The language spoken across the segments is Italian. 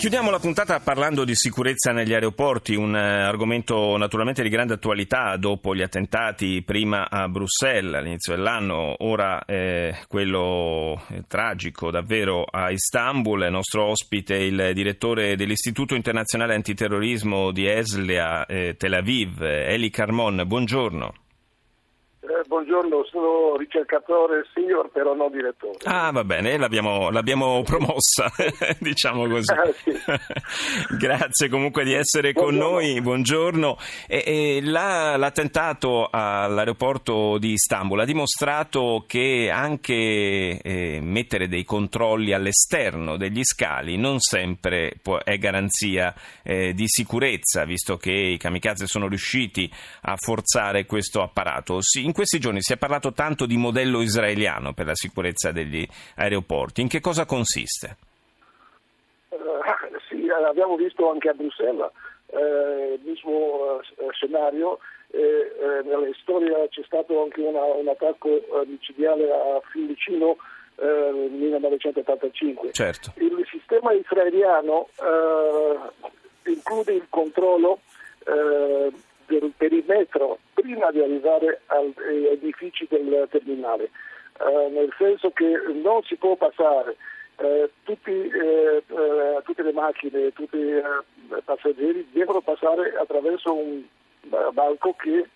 Chiudiamo la puntata parlando di sicurezza negli aeroporti, un eh, argomento naturalmente di grande attualità dopo gli attentati prima a Bruxelles all'inizio dell'anno, ora eh, quello eh, tragico davvero a Istanbul. Il nostro ospite il direttore dell'Istituto Internazionale Antiterrorismo di Eslia, eh, Tel Aviv, Eli Carmon. Buongiorno. Eh, buongiorno, sono ricercatore senior, però non direttore. Ah, va bene, l'abbiamo, l'abbiamo promossa, diciamo così. Ah, sì. Grazie comunque di essere Buongiorno. con noi, buongiorno. E, e la- l'attentato all'aeroporto di Istanbul ha dimostrato che anche eh, mettere dei controlli all'esterno degli scali non sempre può- è garanzia eh, di sicurezza, visto che i kamikaze sono riusciti a forzare questo apparato. Sì, in questi giorni si è parlato tanto di modello israeliano per la sicurezza degli aeroporti. In che cosa consiste? Eh, sì, abbiamo visto anche a Bruxelles eh, il mismo eh, scenario. Eh, nella storia c'è stato anche una- un attacco eh, micidiale a Fiumicino eh, nel 1985. Certo. Il sistema israeliano include il controllo del perimetro prima di arrivare agli edifici del terminale, eh, nel senso che non si può passare eh, tutti, eh, eh, tutte le macchine, tutti i passeggeri devono passare attraverso un eh, banco che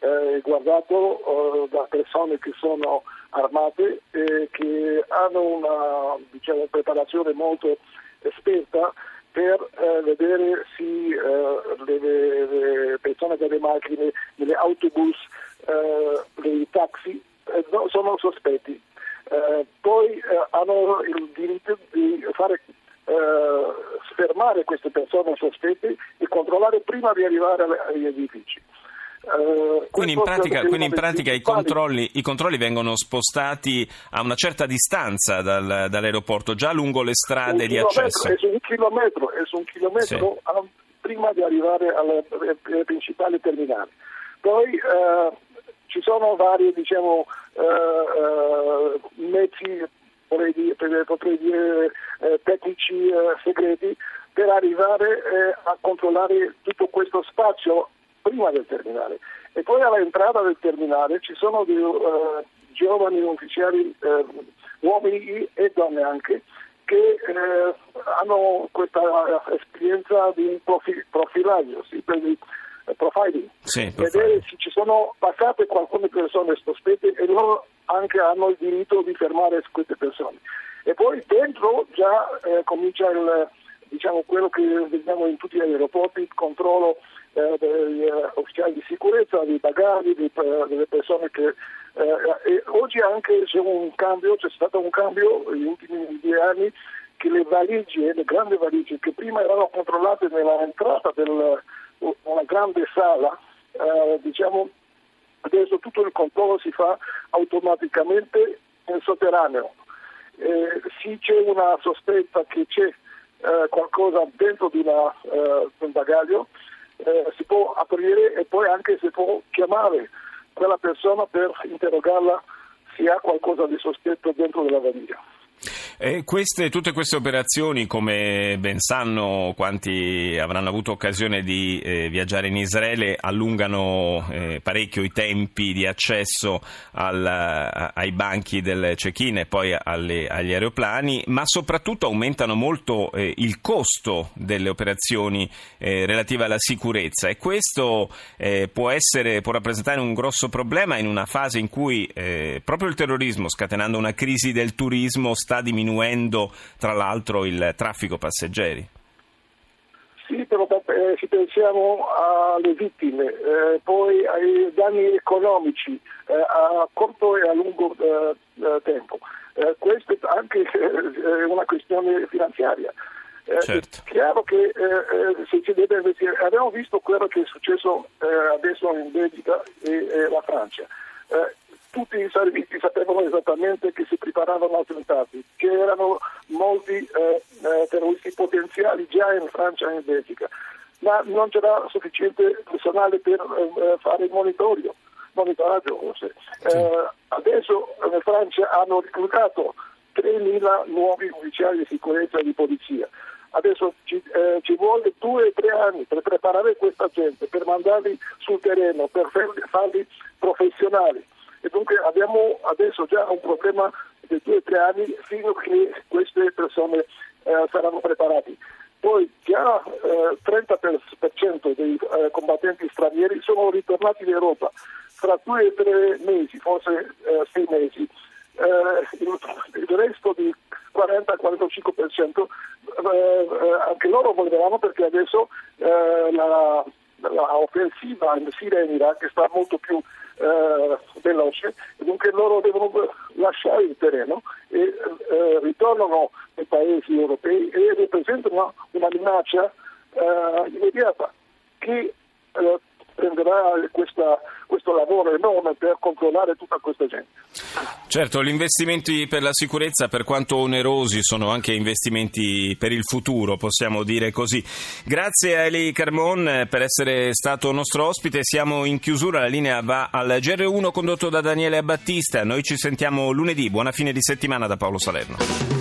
eh, è guardato eh, da persone che sono armate e che hanno una diciamo, preparazione molto esperta per eh, vedere se delle macchine, degli autobus, eh, dei taxi eh, no- sono sospetti. Eh, poi eh, hanno il diritto di fare eh, fermare queste persone sospette e controllare prima di arrivare agli edifici. Eh, Quindi in pratica, quindi in pratica i, controlli, i controlli vengono spostati a una certa distanza dal- dall'aeroporto, già lungo le strade di accesso. È su un chilometro, è su un chilometro ah, prima di arrivare alle, alle principali terminali. Poi eh, ci sono vari diciamo, eh, eh, mezzi, vorrei dire, potrei dire eh, tecnici eh, segreti, per arrivare eh, a controllare tutto questo spazio prima del terminale. E poi all'entrata del terminale ci sono dei eh, giovani ufficiali, eh, uomini e donne anche, che eh, hanno questa esperienza di profi- profilaggio, sì, il eh, profiling, Sì, vedere se ci sono passate alcune persone sospette e loro anche hanno il diritto di fermare queste persone. E poi dentro già eh, comincia il, diciamo, quello che vediamo in tutti gli aeroporti, il controllo eh, degli eh, ufficiali di sicurezza, dei bagagli, di, eh, delle persone che... eh, e oggi anche c'è un cambio, c'è stato un cambio negli ultimi anni che le valigie, le grandi valigie che prima erano controllate nell'entrata di una grande sala, eh, diciamo adesso tutto il controllo si fa automaticamente nel sotterraneo. Eh, se c'è una sospetta che c'è eh, qualcosa dentro di, una, eh, un bagaglio, eh, si può aprire e poi anche si può chiamare quella persona per interrogarla se ha qualcosa di sospetto dentro della valigia. Queste, tutte queste operazioni, come ben sanno quanti avranno avuto occasione di eh, viaggiare in Israele, allungano eh, parecchio i tempi di accesso al- a- ai banchi del check-in e poi alle- agli aeroplani, ma soprattutto aumentano molto eh, il costo delle operazioni eh, relative alla sicurezza. E questo eh, può, essere, può rappresentare un grosso problema in una fase in cui eh, proprio il terrorismo, scatenando una crisi del turismo, sta diminuendo tra l'altro il traffico passeggeri. Sì, però eh, se pensiamo alle vittime, eh, poi ai danni economici eh, a corto e a lungo eh, eh, tempo, Eh, questo è anche una questione finanziaria. Certo. È chiaro che se ci deve investire, abbiamo visto quello che è successo adesso in Belgica e la Francia. Eh, tutti i servizi sapevano esattamente che si preparavano attentati, che erano molti eh, eh, terroristi potenziali già in Francia e in Belgica. ma non c'era sufficiente personale per eh, fare il monitorio, monitoraggio. Sì. Eh, adesso in Francia hanno reclutato 3.000 nuovi ufficiali di sicurezza e di polizia. Adesso ci, eh, ci vuole due o tre anni per preparare questa gente, per mandarli sul terreno, per farli professionali. Dunque abbiamo adesso già un problema di due o tre anni fino a che queste persone eh, saranno preparate. Poi già eh, 30% dei eh, combattenti stranieri sono ritornati in Europa. Tra due o tre mesi, forse eh, sei mesi, eh, il, il resto di 40-45% eh, anche loro volevano perché adesso la, la, offensiva in Siria e in Iraq sta molto più eh, e dunque loro devono lasciare il terreno e eh, ritornano nei paesi europei e rappresentano una minaccia eh, immediata. Chi eh, prenderà questa, questo lavoro enorme per controllare tutta questa gente. Certo, gli investimenti per la sicurezza, per quanto onerosi, sono anche investimenti per il futuro, possiamo dire così. Grazie a Eli Carmon per essere stato nostro ospite. Siamo in chiusura, la linea va al GR1 condotto da Daniele Battista. Noi ci sentiamo lunedì. Buona fine di settimana da Paolo Salerno.